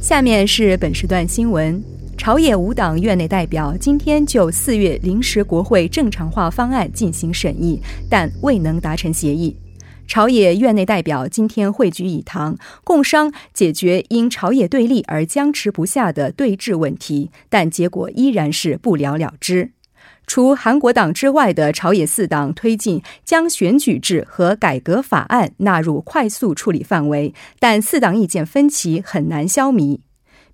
下面是本时段新闻：朝野五党院内代表今天就四月临时国会正常化方案进行审议，但未能达成协议。朝野院内代表今天汇聚一堂，共商解决因朝野对立而僵持不下的对峙问题，但结果依然是不了了之。除韩国党之外的朝野四党推进将选举制和改革法案纳入快速处理范围，但四党意见分歧很难消弭。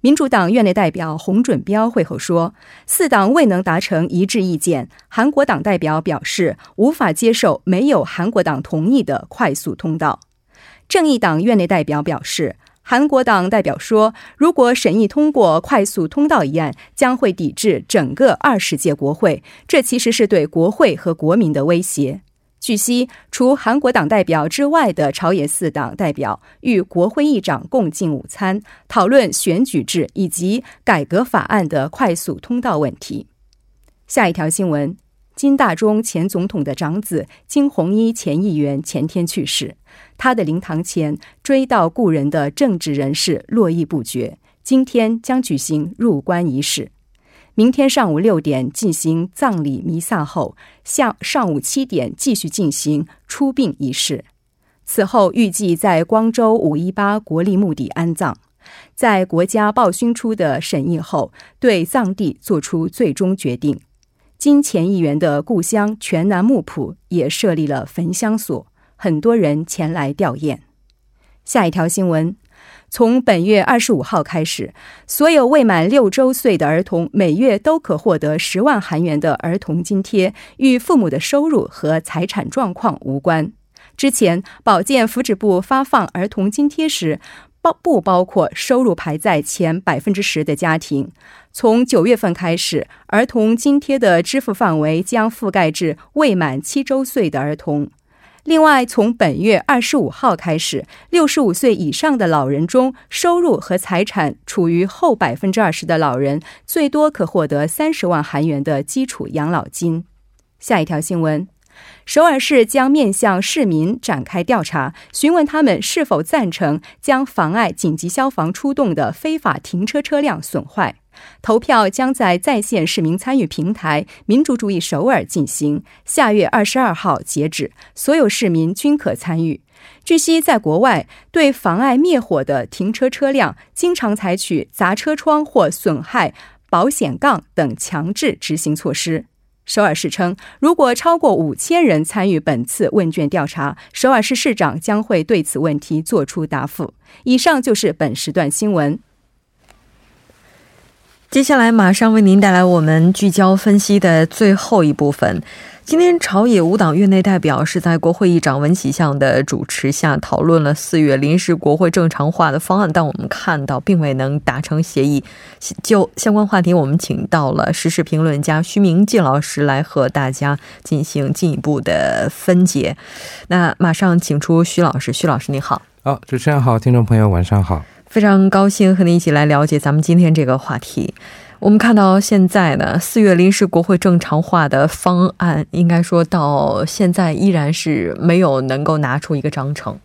民主党院内代表洪准标会后说，四党未能达成一致意见。韩国党代表表示无法接受没有韩国党同意的快速通道。正义党院内代表表示。韩国党代表说，如果审议通过快速通道一案，将会抵制整个二十届国会，这其实是对国会和国民的威胁。据悉，除韩国党代表之外的朝野四党代表与国会议长共进午餐，讨论选举制以及改革法案的快速通道问题。下一条新闻。金大中前总统的长子金弘一前议员前天去世，他的灵堂前追悼故人的政治人士络绎不绝。今天将举行入棺仪式，明天上午六点进行葬礼弥撒后，下上午七点继续进行出殡仪式。此后预计在光州五一八国立墓地安葬。在国家报勋出的审议后，对葬地作出最终决定。金钱议员的故乡全南木浦也设立了焚香所，很多人前来吊唁。下一条新闻：从本月二十五号开始，所有未满六周岁的儿童每月都可获得十万韩元的儿童津贴，与父母的收入和财产状况无关。之前，保健福祉部发放儿童津贴时，包不包括收入排在前百分之十的家庭？从九月份开始，儿童津贴的支付范围将覆盖至未满七周岁的儿童。另外，从本月二十五号开始，六十五岁以上的老人中，收入和财产处于后百分之二十的老人，最多可获得三十万韩元的基础养老金。下一条新闻。首尔市将面向市民展开调查，询问他们是否赞成将妨碍紧急消防出动的非法停车车辆损坏。投票将在在线市民参与平台“民主主义首尔”进行，下月二十二号截止，所有市民均可参与。据悉，在国外，对妨碍灭火的停车车辆，经常采取砸车窗或损害保险杠等强制执行措施。首尔市称，如果超过五千人参与本次问卷调查，首尔市市长将会对此问题作出答复。以上就是本时段新闻。接下来马上为您带来我们聚焦分析的最后一部分。今天朝野五党院内代表是在国会议长文喜相的主持下讨论了四月临时国会正常化的方案，但我们看到并未能达成协议。就相关话题，我们请到了时事评论家徐明进老师来和大家进行进一步的分解。那马上请出徐老师，徐老师你好。好，主持人好，听众朋友晚上好，非常高兴和您一起来了解咱们今天这个话题。我们看到现在呢，四月临时国会正常化的方案，应该说到现在依然是没有能够拿出一个章程。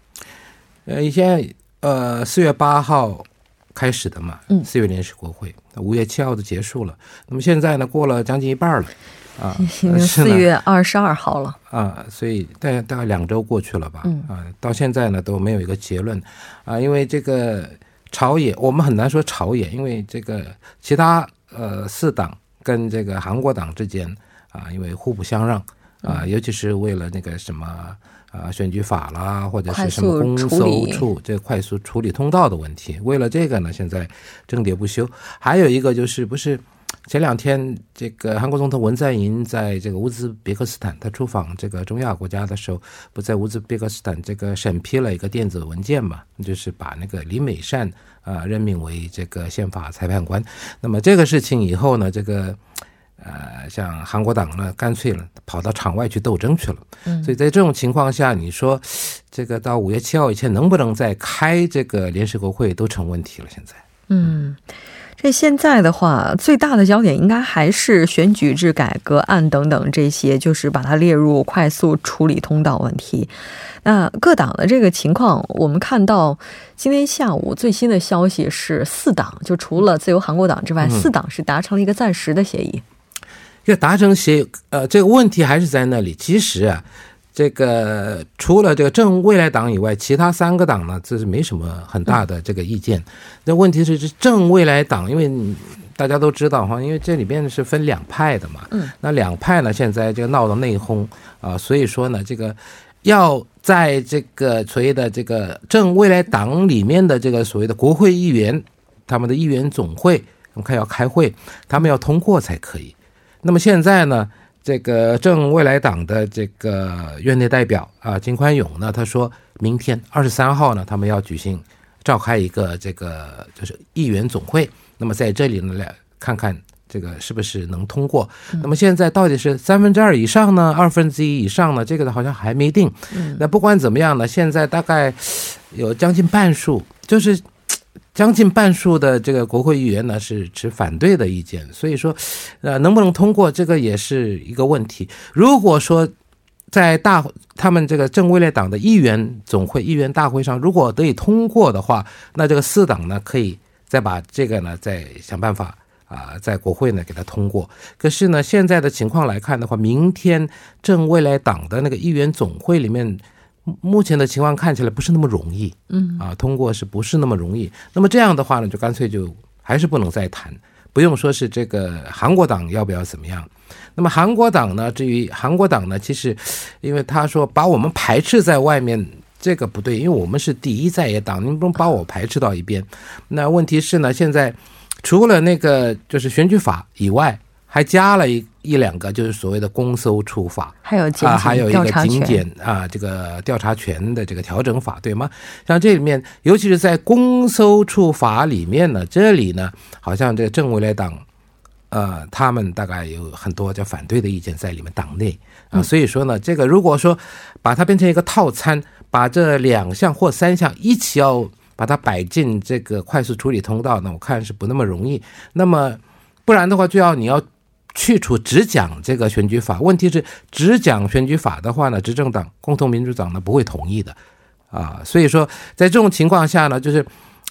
呃，现在呃，四月八号开始的嘛，嗯四月临时国会，五月七号就结束了。那么现在呢，过了将近一半了，啊，四月二十二号了。啊，所以大概大概两周过去了吧，嗯啊，到现在呢都没有一个结论，啊，因为这个朝野我们很难说朝野，因为这个其他呃四党跟这个韩国党之间啊，因为互不相让啊，尤其是为了那个什么。啊，选举法啦，或者是什么公搜处这个快速处理通道的问题，为了这个呢，现在争喋不休。还有一个就是，不是前两天这个韩国总统文在寅在这个乌兹别克斯坦，他出访这个中亚国家的时候，不在乌兹别克斯坦这个审批了一个电子文件嘛，就是把那个李美善啊、任命为这个宪法裁判官。那么这个事情以后呢，这个。呃，像韩国党呢，干脆了跑到场外去斗争去了。嗯所以在这种情况下，你说这个到五月七号以前能不能再开这个临时国会都成问题了。现在，嗯，这现在的话，最大的焦点应该还是选举制改革案等等这些，就是把它列入快速处理通道问题。那各党的这个情况，我们看到今天下午最新的消息是，四党就除了自由韩国党之外，嗯四党是达成了一个暂时的协议。要达成协议，呃，这个问题还是在那里。其实啊，这个除了这个正未来党以外，其他三个党呢，这是没什么很大的这个意见。那问题是，这正未来党，因为大家都知道哈，因为这里边是分两派的嘛。嗯。那两派呢，现在这个闹到内讧啊，所以说呢，这个要在这个所谓的这个正未来党里面的这个所谓的国会议员，他们的议员总会，我们看要开会，他们要通过才可以。那么现在呢，这个正未来党的这个院内代表啊金宽永呢，他说明天二十三号呢，他们要举行召开一个这个就是议员总会，那么在这里呢来看看这个是不是能通过。那么现在到底是三分之二以上呢，二分之一以上呢？这个好像还没定。那不管怎么样呢，现在大概有将近半数，就是。将近半数的这个国会议员呢是持反对的意见，所以说，呃，能不能通过这个也是一个问题。如果说在大他们这个正未来党的议员总会、议员大会上，如果得以通过的话，那这个四党呢可以再把这个呢再想办法啊、在国会呢给他通过。可是呢，现在的情况来看的话，明天正未来党的那个议员总会里面。目目前的情况看起来不是那么容易，嗯啊，通过是不是那么容易？那么这样的话呢，就干脆就还是不能再谈，不用说是这个韩国党要不要怎么样。那么韩国党呢？至于韩国党呢，其实因为他说把我们排斥在外面，这个不对，因为我们是第一在野党，您不能把我排斥到一边。那问题是呢，现在除了那个就是选举法以外，还加了一一两个，就是所谓的公搜处罚。还有啊，警还有一个警检啊，这个调查权的这个调整法，对吗？像这里面，尤其是在公搜处罚里面呢，这里呢，好像这个正未来党，呃，他们大概有很多叫反对的意见在里面，党内啊，所以说呢，这个如果说把它变成一个套餐，把这两项或三项一起要把它摆进这个快速处理通道呢，我看是不那么容易。那么不然的话，就要你要。去除只讲这个选举法，问题是只讲选举法的话呢，执政党共同民主党呢不会同意的，啊，所以说在这种情况下呢，就是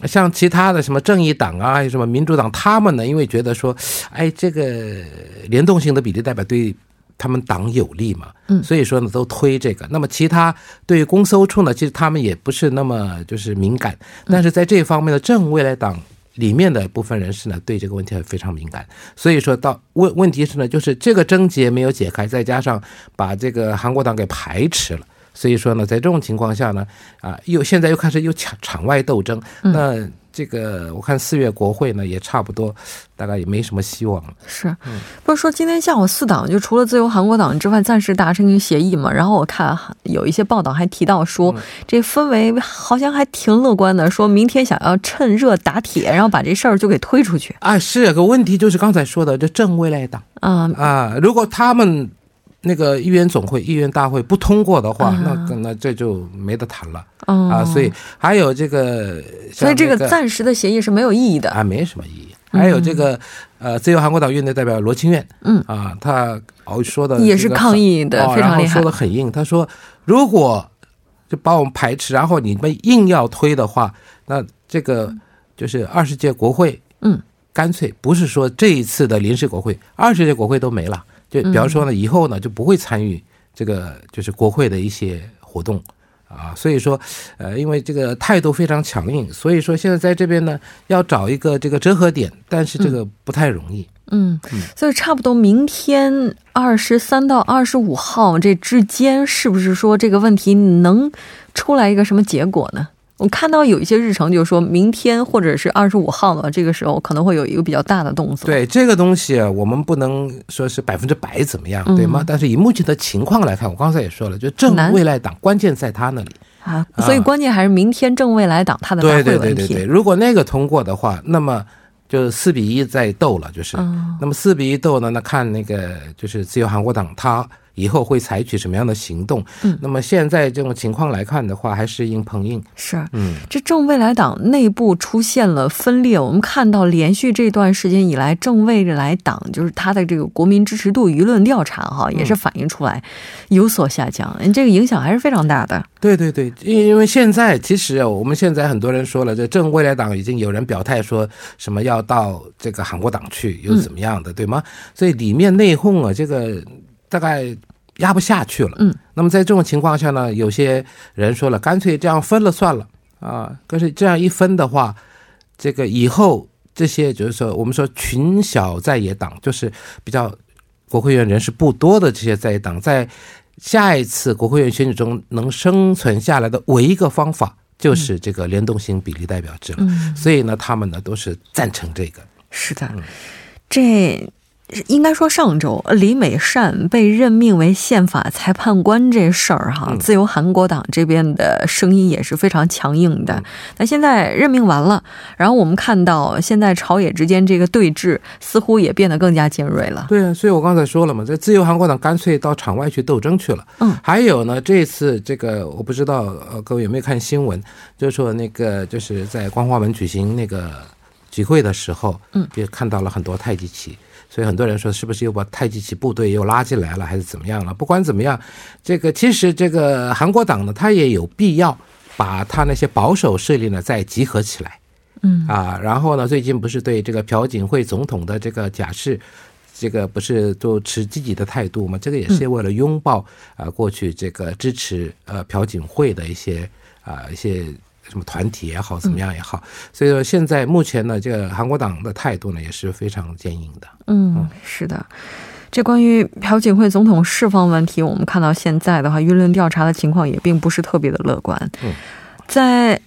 像其他的什么正义党啊，什么民主党，他们呢因为觉得说，哎，这个联动性的比例代表对他们党有利嘛，嗯所以说呢都推这个。那么其他对于公搜处呢，其实他们也不是那么就是敏感，但是在这方面的正未来党。里面的部分人士呢，对这个问题非常敏感，所以说到问问题是呢，就是这个症结没有解开，再加上把这个韩国党给排斥了，所以说呢，在这种情况下呢，啊，又现在又开始又场场外斗争，那这个我看四月国会呢也差不多，大概也没什么希望了。是，不是说今天下午四党就除了自由韩国党之外，暂时达成一个协议嘛？然后我看有一些报道还提到说，这氛围好像还挺乐观的，说明天想要趁热打铁，然后把这事儿就给推出去啊，是有个问题就是刚才说的这正未来党啊、啊，如果他们那个议员总会、议员大会不通过的话，啊那那这就没得谈了。嗯啊，所以还有这个，所以这个暂时的协议是没有意义的。啊没什么意义。还有这个呃，自由韩国党运动代表罗清苑，嗯啊，他哦说的也是抗议的哦非常厉害说的很硬。他说，如果就把我们排斥，然后你们硬要推的话，那这个就是二十届国会，嗯，干脆不是说这一次的临时国会，二十届国会都没了，就比方说呢，以后呢就不会参与这个就是国会的一些活动。啊，所以说，呃，因为这个态度非常强硬，所以说现在在这边呢，要找一个这个折合点，但是这个不太容易。嗯，所以差不多明天二十三到二十五号这之间，是不是说这个问题能出来一个什么结果呢？我看到有一些日程，就是说明天或者是二十五号了，这个时候可能会有一个比较大的动作。对这个东西，我们不能说是百分之百怎么样，对吗？但是以目前的情况来看，我刚才也说了，就正未来党关键在他那里啊，所以关键还是明天正未来党他的大会问题。对对对对对，如果那个通过的话，那么就是四比一在斗了，就是。那么四比一斗呢？那看那个就是自由韩国党他。以后会采取什么样的行动？嗯，那么现在这种情况来看的话，还是硬碰硬。是，嗯，这正未来党内部出现了分裂。我们看到连续这段时间以来，正未来党就是他的这个国民支持度舆论调查哈，也是反映出来有所下降。嗯这个影响还是非常大的。对对对，因为现在其实我们现在很多人说了，这正未来党已经有人表态说什么要到这个韩国党去，又怎么样的，对吗？所以里面内讧啊，这个。大概压不下去了，嗯，那么在这种情况下呢，有些人说了，干脆这样分了算了啊。可是这样一分的话，这个以后这些就是说，我们说群小在野党，就是比较国会议员人士不多的这些在野党，在下一次国会议员选举中能生存下来的唯一一个方法，就是这个联动性比例代表制了。所以呢，他们呢都是赞成这个。是的，这。应该说，上周李美善被任命为宪法裁判官这事儿，哈，自由韩国党这边的声音也是非常强硬的。那现在任命完了，然后我们看到现在朝野之间这个对峙似乎也变得更加尖锐了。对啊，所以我刚才说了嘛，这自由韩国党干脆到场外去斗争去了。嗯，还有呢，这次这个我不知道，呃，各位有没有看新闻？就是说那个就是在光化门举行那个集会的时候，嗯，也看到了很多太极旗。所以很多人说，是不是又把太极旗部队又拉进来了，还是怎么样了？不管怎么样，这个其实这个韩国党呢，他也有必要把他那些保守势力呢再集合起来，嗯啊，然后呢，最近不是对这个朴槿惠总统的这个假释，这个不是都持积极的态度吗？这个也是为了拥抱啊过去这个支持呃朴槿惠的一些啊一些。什么团体也好，怎么样也好，所以说现在目前呢，这个韩国党的态度呢也是非常坚硬的。嗯，是的，这关于朴槿惠总统释放问题，我们看到现在的话，舆论调查的情况也并不是特别的乐观。嗯，在。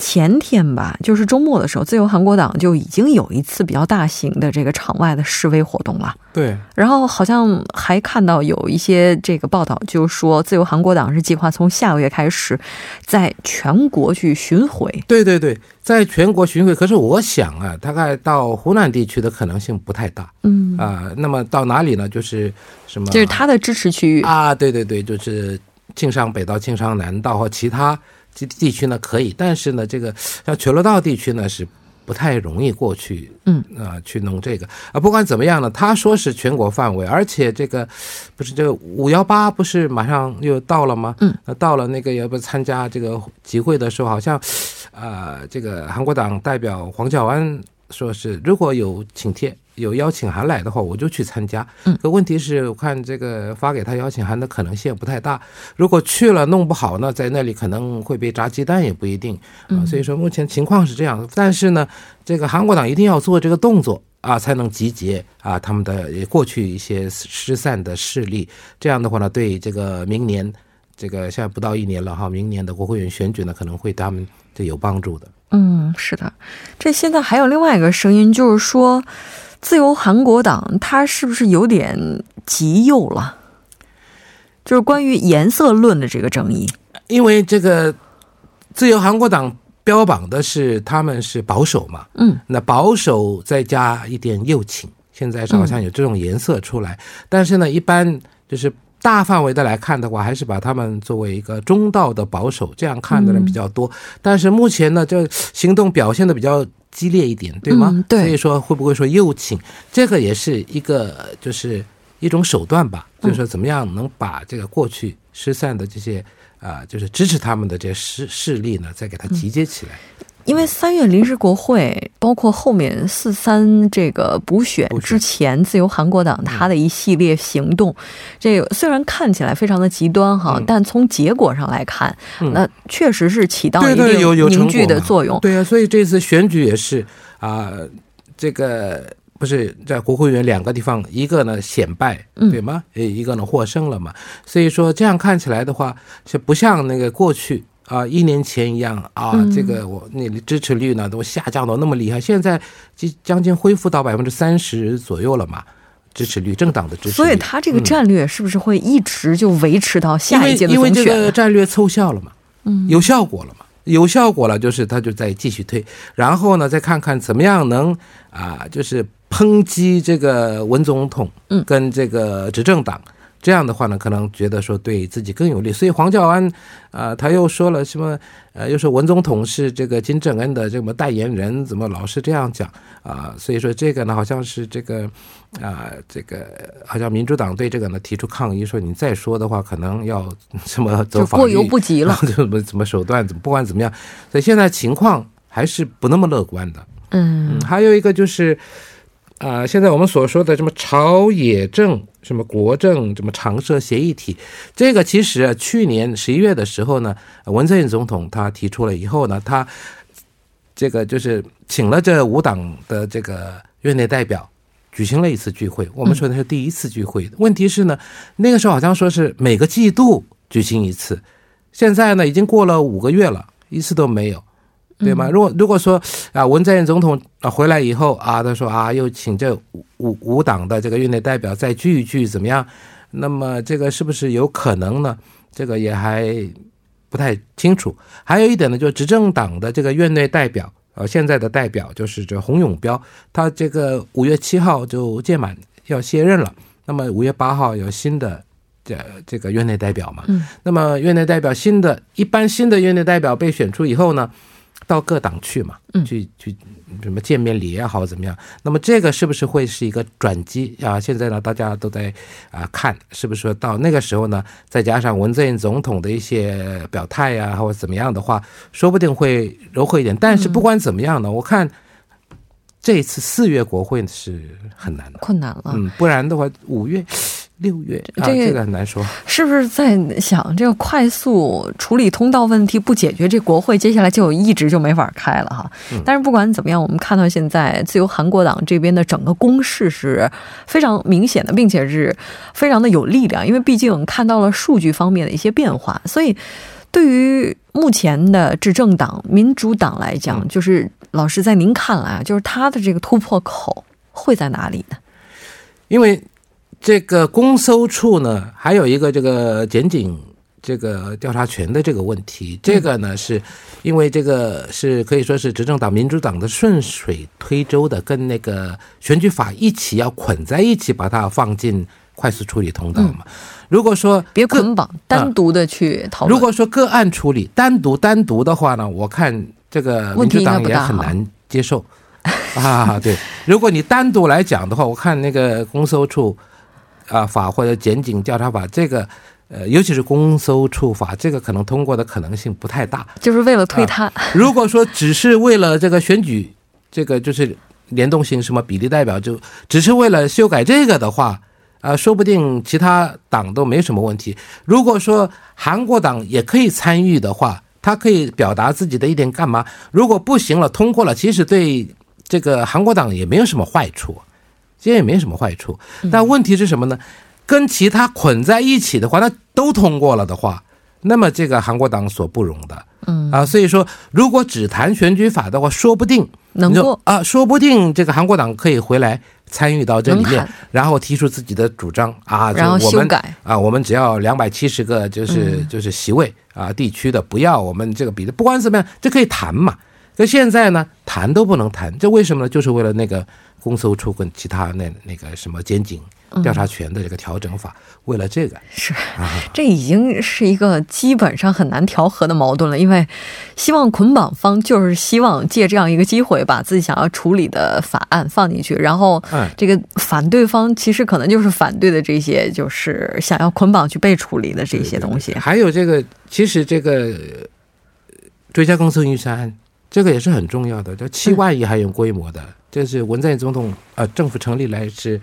前天吧，就是周末的时候，自由韩国党就已经有一次比较大型的这个场外的示威活动了。对，然后好像还看到有一些这个报道，就是说自由韩国党是计划从下个月开始，在全国去巡回。对对对，在全国巡回。可是我想啊，大概到湖南地区的可能性不太大。嗯啊，那么到哪里呢？就是什么？就是他的支持区域啊。对对对，就是庆尚北道、庆尚南道和其他。这地区呢可以，但是呢，这个像全罗道地区呢是不太容易过去，嗯啊，去弄这个啊。不管怎么样呢，他说是全国范围，而且这个不是这个五幺八不是马上又到了吗？嗯，那到了那个要不参加这个集会的时候，好像啊，这个韩国党代表黄教安说是如果有请帖。有邀请函来的话，我就去参加。嗯，可问题是我看这个发给他邀请函的可能性不太大。如果去了弄不好呢，在那里可能会被炸鸡蛋也不一定啊。所以说目前情况是这样。但是呢，这个韩国党一定要做这个动作啊，才能集结啊他们的过去一些失散的势力。这样的话呢，对这个明年这个现在不到一年了哈，明年的国会议员选举呢，可能会对他们这有帮助的。嗯，是的。这现在还有另外一个声音，就是说。自由韩国党，他是不是有点极右了？就是关于颜色论的这个争议。因为这个自由韩国党标榜的是他们是保守嘛，嗯，那保守再加一点右倾，现在是好像有这种颜色出来。但是呢，一般就是大范围的来看的话，还是把他们作为一个中道的保守这样看的人比较多。但是目前呢，这行动表现的比较。激烈一点，对吗？对，所以说会不会说右倾？这个也是一个，就是一种手段吧。就是说，怎么样能把这个过去失散的这些啊，就是支持他们的这些势势力呢，再给它集结起来。因为三月临时国会，包括后面四三这个补选之前，自由韩国党他的一系列行动，这个虽然看起来非常的极端哈，但从结果上来看，那确实是起到一定凝聚的作用。对啊，所以这次选举也是啊，这个不是在国会议员两个地方，一个呢显败，对吗？一个呢获胜了嘛。所以说这样看起来的话，是不像那个过去。啊，一年前一样啊，这个我那支持率呢都下降到那么厉害，现在即将近恢复到百分之三十左右了嘛，支持率政党的支持率。所以他这个战略是不是会一直就维持到下一届的因为因为这个战略奏效了嘛，嗯，有效果了嘛，有效果了，就是他就在继续推，然后呢再看看怎么样能啊，就是抨击这个文总统，嗯，跟这个执政党。这样的话呢，可能觉得说对自己更有利，所以黄教安，啊，他又说了什么？呃，又说文总统是这个金正恩的这么代言人，怎么老是这样讲啊？所以说这个呢，好像是这个啊，这个好像民主党对这个呢提出抗议，说你再说的话，可能要什么走法律，过犹不及了，怎么怎么手段，怎么不管怎么样，所以现在情况还是不那么乐观的。嗯，还有一个就是。啊，现在我们所说的什么朝野政、什么国政、什么常设协议体，这个其实去年十一月的时候呢，文在寅总统他提出了以后呢，他这个就是请了这五党的这个院内代表，举行了一次聚会。我们说的是第一次聚会，问题是呢，那个时候好像说是每个季度举行一次，现在呢已经过了五个月了，一次都没有。对吗？如果如果说啊，文在寅总统啊回来以后啊，他说啊，又请这五五五党的这个院内代表再聚一聚，怎么样？那么这个是不是有可能呢？这个也还不太清楚。还有一点呢，就是执政党的这个院内代表，呃，现在的代表就是这洪永标，他这个五月七号就届满要卸任了。那么五月八号有新的这这个院内代表嘛？嗯。那么院内代表新的，一般新的院内代表被选出以后呢？到各党去嘛，去去什么见面礼也好怎么样？那么这个是不是会是一个转机啊？现在呢，大家都在啊看，是不是说到那个时候呢，再加上文在寅总统的一些表态呀，或者怎么样的话，说不定会柔和一点。但是不管怎么样呢，我看这次四月国会是很难的，困难了。嗯，不然的话五月。六月，这个很难说，是不是在想这个快速处理通道问题不解决，这国会接下来就一直就没法开了哈。但是不管怎么样，我们看到现在自由韩国党这边的整个攻势是非常明显的，并且是非常的有力量，因为毕竟看到了数据方面的一些变化。所以，对于目前的执政党民主党来讲，就是老师在您看来，就是他的这个突破口会在哪里呢？因为。这个公搜处呢，还有一个这个检警这个调查权的这个问题，这个呢是因为这个是可以说是执政党民主党的顺水推舟的，跟那个选举法一起要捆在一起，把它放进快速处理通道嘛。如果说别捆绑，单独的去讨论。如果说个案处理，单独单独的话呢，我看这个民主党也很难接受啊。对，如果你单独来讲的话，我看那个公搜处。啊，法或者检警调查法，这个，呃，尤其是公搜处罚，这个可能通过的可能性不太大，就是为了推他。如果说只是为了这个选举，这个就是联动性什么比例代表，就只是为了修改这个的话，啊，说不定其他党都没什么问题。如果说韩国党也可以参与的话，他可以表达自己的一点干嘛？如果不行了，通过了，其实对这个韩国党也没有什么坏处。这也没什么坏处，但问题是什么呢？跟其他捆在一起的话，那都通过了的话，那么这个韩国党所不容的，嗯。啊，所以说如果只谈选举法的话，说不定能够啊，说不定这个韩国党可以回来参与到这里面，然后提出自己的主张啊，然后修改。啊，我们只要两百七十个就是就是席位啊，地区的不要我们这个比例，不管怎么样，这可以谈嘛。可现在呢，谈都不能谈，这为什么呢？就是为了那个。公搜处跟其他那那个什么监警调查权的这个调整法，为了这个是啊，这已经是一个基本上很难调和的矛盾了。因为希望捆绑方就是希望借这样一个机会，把自己想要处理的法案放进去，然后这个反对方其实可能就是反对的这些，就是想要捆绑去被处理的这些东西。还有这个，其实这个追加公诉预算案。这个也是很重要的。这七万亿还有规模的，这是文在寅总统呃政府成立来是。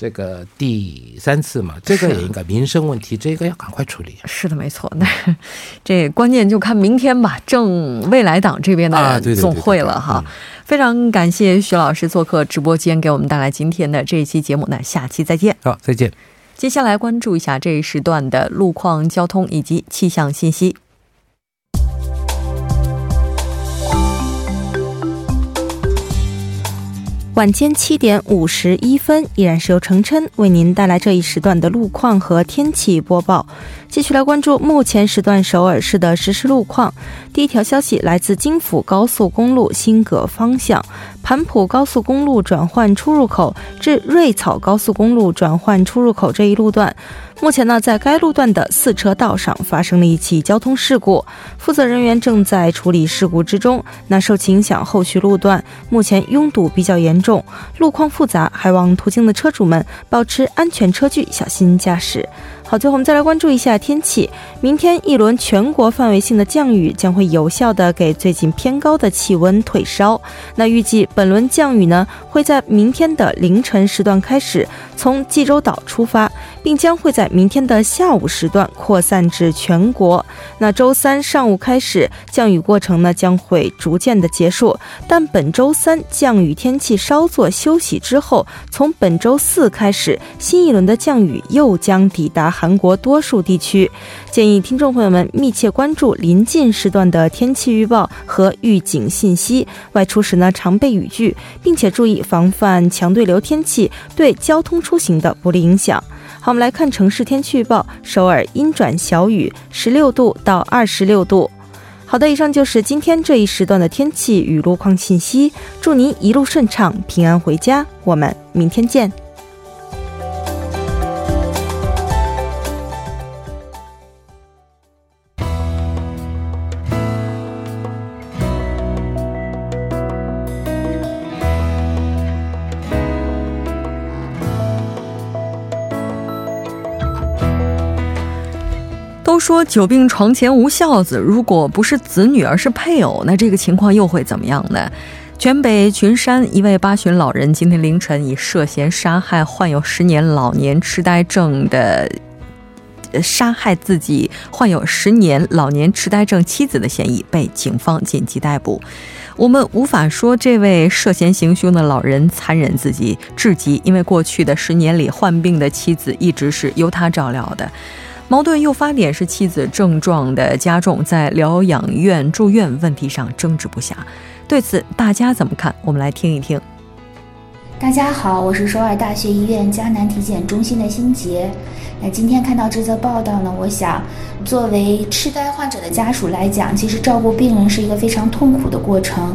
这个第三次嘛，这个也应该民生问题，这个要赶快处理。是的，没错。那 这关键就看明天吧，正未来党这边的总会了哈。非常感谢徐老师做客直播间，给我们带来今天的这一期节目。那下期再见。好，再见。接下来关注一下这一时段的路况、交通以及气象信息。晚间七点五十一分，依然是由程琛为您带来这一时段的路况和天气播报。继续来关注目前时段首尔市的实时路况。第一条消息来自京釜高速公路新葛方向盘浦高速公路转换出入口至瑞草高速公路转换出入口这一路段。目前呢，在该路段的四车道上发生了一起交通事故，负责人员正在处理事故之中。那受其影响，后续路段目前拥堵比较严重，路况复杂，还望途经的车主们保持安全车距，小心驾驶。好，最后我们再来关注一下天气。明天一轮全国范围性的降雨将会有效的给最近偏高的气温退烧。那预计本轮降雨呢，会在明天的凌晨时段开始从济州岛出发，并将会在明天的下午时段扩散至全国。那周三上午开始，降雨过程呢将会逐渐的结束，但本周三降雨天气稍作休息之后，从本周四开始，新一轮的降雨又将抵达。韩国多数地区，建议听众朋友们密切关注临近时段的天气预报和预警信息。外出时呢，常备雨具，并且注意防范强对流天气对交通出行的不利影响。好，我们来看城市天气预报：首尔阴转小雨，十六度到二十六度。好的，以上就是今天这一时段的天气与路况信息。祝您一路顺畅，平安回家。我们明天见。说久病床前无孝子，如果不是子女而是配偶，那这个情况又会怎么样呢？全北群山一位八旬老人今天凌晨以涉嫌杀害患有十年老年痴呆症的杀害自己患有十年老年痴呆症妻子的嫌疑被警方紧急逮捕。我们无法说这位涉嫌行凶的老人残忍自己至极，因为过去的十年里患病的妻子一直是由他照料的。矛盾诱发点是妻子症状的加重，在疗养院住院问题上争执不下。对此，大家怎么看？我们来听一听。大家好，我是首尔大学医院迦南体检中心的辛杰。那今天看到这则报道呢，我想，作为痴呆患者的家属来讲，其实照顾病人是一个非常痛苦的过程。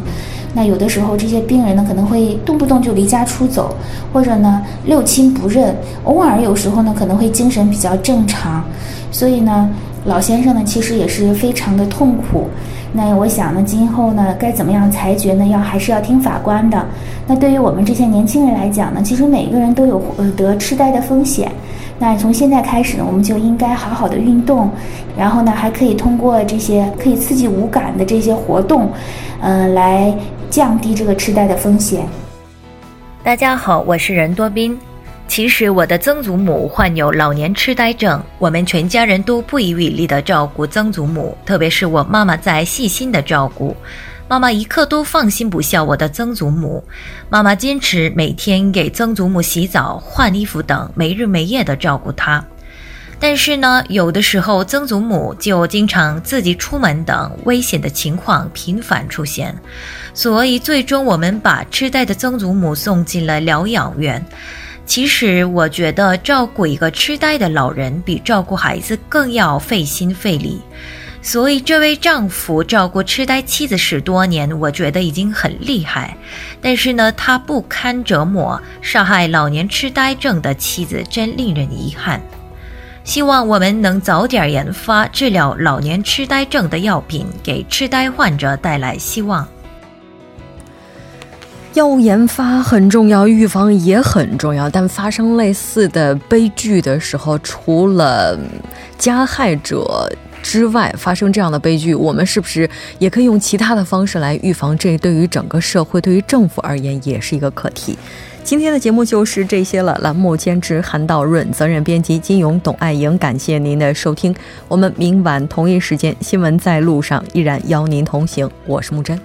那有的时候，这些病人呢可能会动不动就离家出走，或者呢六亲不认，偶尔有时候呢可能会精神比较正常，所以呢老先生呢其实也是非常的痛苦。那我想呢今后呢该怎么样裁决呢？要还是要听法官的。那对于我们这些年轻人来讲呢，其实每个人都有呃得痴呆的风险。那从现在开始呢，我们就应该好好的运动，然后呢还可以通过这些可以刺激五感的这些活动，嗯来。降低这个痴呆的风险。大家好，我是任多斌。其实我的曾祖母患有老年痴呆症，我们全家人都不遗余力的照顾曾祖母，特别是我妈妈在细心的照顾。妈妈一刻都放心不下我的曾祖母，妈妈坚持每天给曾祖母洗澡、换衣服等，没日没夜的照顾她。但是呢，有的时候曾祖母就经常自己出门等危险的情况频繁出现，所以最终我们把痴呆的曾祖母送进了疗养院。其实我觉得照顾一个痴呆的老人比照顾孩子更要费心费力，所以这位丈夫照顾痴呆妻子十多年，我觉得已经很厉害。但是呢，他不堪折磨，杀害老年痴呆症的妻子，真令人遗憾。希望我们能早点研发治疗老年痴呆症的药品，给痴呆患者带来希望。药物研发很重要，预防也很重要。但发生类似的悲剧的时候，除了加害者。之外发生这样的悲剧，我们是不是也可以用其他的方式来预防？这对于整个社会，对于政府而言，也是一个课题。今天的节目就是这些了。栏目兼职韩道润，责任编辑金勇、董爱莹。感谢您的收听，我们明晚同一时间新闻在路上依然邀您同行。我是木真。